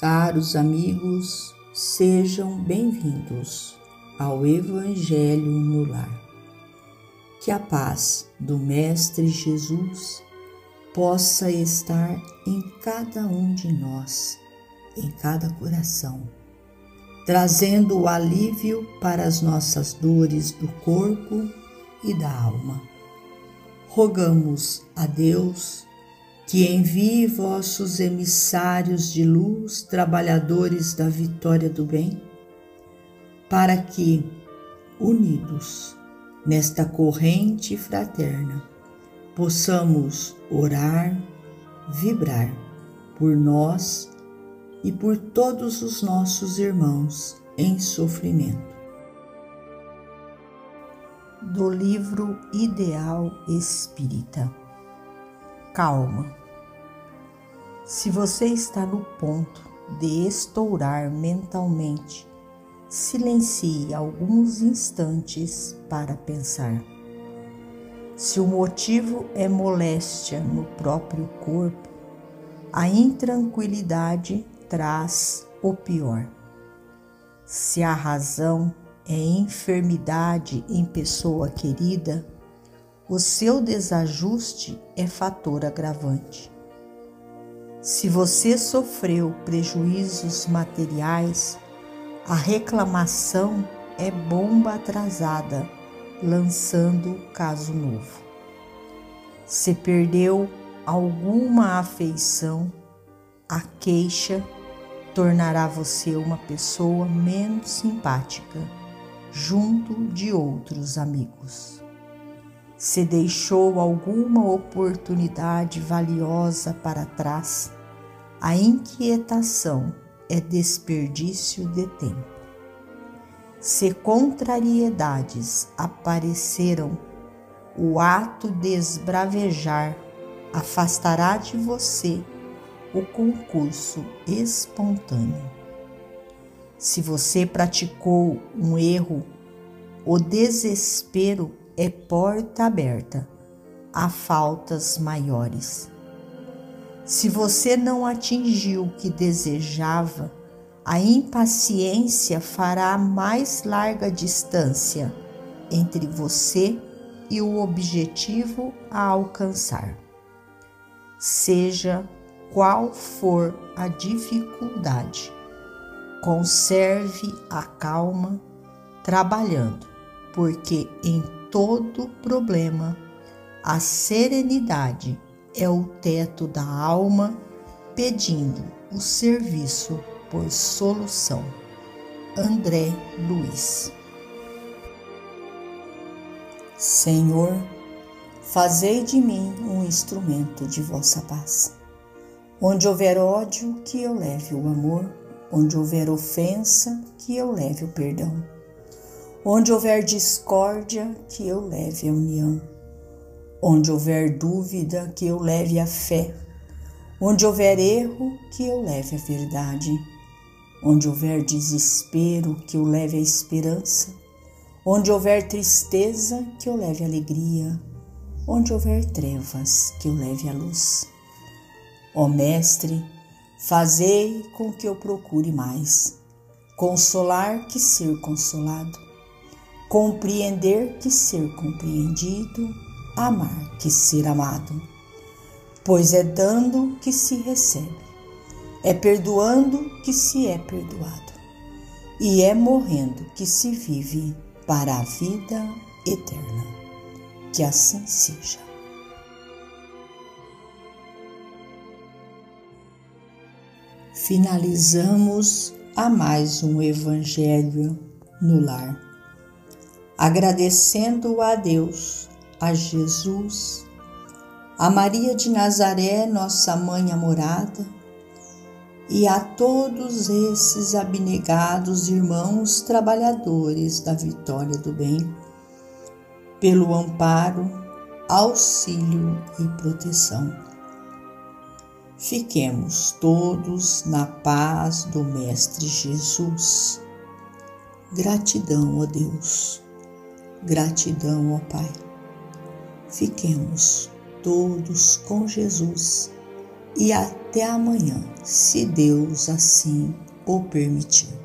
Caros amigos, sejam bem-vindos ao Evangelho no Lar. Que a paz do Mestre Jesus possa estar em cada um de nós, em cada coração, trazendo o alívio para as nossas dores do corpo e da alma. Rogamos a Deus que envie vossos emissários de luz, trabalhadores da vitória do bem, para que, unidos nesta corrente fraterna, possamos orar, vibrar por nós e por todos os nossos irmãos em sofrimento. Do livro Ideal Espírita calma. Se você está no ponto de estourar mentalmente, silencie alguns instantes para pensar. Se o motivo é moléstia no próprio corpo, a intranquilidade traz o pior. Se a razão é enfermidade em pessoa querida, o seu desajuste é fator agravante. Se você sofreu prejuízos materiais, a reclamação é bomba atrasada, lançando caso novo. Se perdeu alguma afeição, a queixa tornará você uma pessoa menos simpática junto de outros amigos. Se deixou alguma oportunidade valiosa para trás, a inquietação é desperdício de tempo. Se contrariedades apareceram, o ato de esbravejar afastará de você o concurso espontâneo. Se você praticou um erro, o desespero é porta aberta a faltas maiores. Se você não atingiu o que desejava, a impaciência fará mais larga distância entre você e o objetivo a alcançar. Seja qual for a dificuldade, conserve a calma trabalhando, porque em todo problema, a serenidade é o teto da alma pedindo o serviço por solução. André Luiz Senhor, fazei de mim um instrumento de vossa paz. Onde houver ódio, que eu leve o amor, onde houver ofensa, que eu leve o perdão Onde houver discórdia, que eu leve a união. Onde houver dúvida, que eu leve a fé. Onde houver erro, que eu leve a verdade. Onde houver desespero, que eu leve a esperança. Onde houver tristeza, que eu leve alegria. Onde houver trevas, que eu leve a luz. Ó Mestre, fazei com que eu procure mais consolar que ser consolado compreender que ser compreendido, amar que ser amado. Pois é dando que se recebe, é perdoando que se é perdoado, e é morrendo que se vive para a vida eterna. Que assim seja. Finalizamos a mais um Evangelho no Lar agradecendo a Deus, a Jesus, a Maria de Nazaré, nossa mãe amorada, e a todos esses abnegados irmãos trabalhadores da vitória do bem, pelo amparo, auxílio e proteção. Fiquemos todos na paz do Mestre Jesus. Gratidão a Deus. Gratidão, ó Pai. Fiquemos todos com Jesus e até amanhã, se Deus assim o permitir.